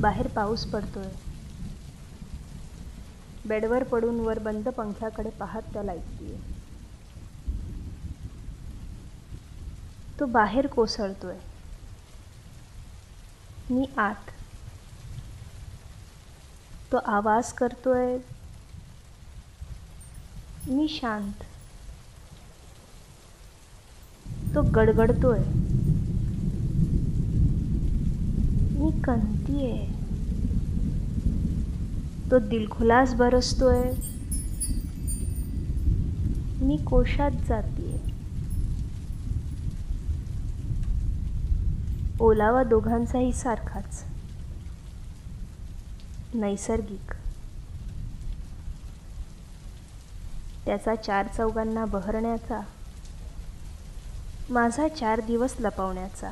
बाहेर पाऊस पडतोय. बेडवर पडून वर बंद पंख्याकडे पाहत त्याला ऐकतीये. तो बाहेर कोसळतोय. मी आत. तो आवाज करतोय. मी शांत. तो गडगडतोय. मी कंतीये तो दिलखुलास बरसतोय. मी कोशात जातीये. ओलावा दोघांचाही सारखाच. नैसर्गिक. त्याचा चार चौघांना बहरण्याचा. माझा चार दिवस लपवण्याचा.